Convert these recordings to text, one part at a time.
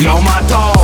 You're my dog.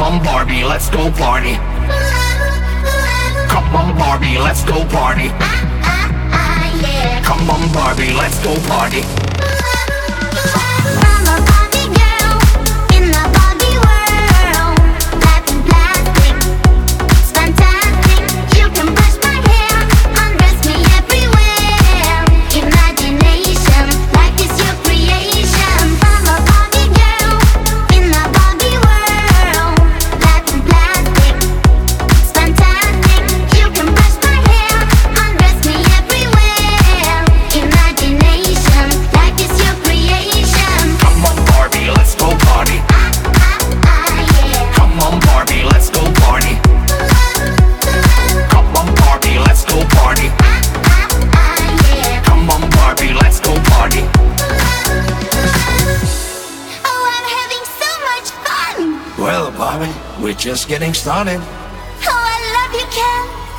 Come on, Barbie, let's go party. Come on, Barbie, let's go party. Ah, ah, ah, Come on, Barbie, let's go party. Bobby, we're just getting started. Oh, I love you, Ken.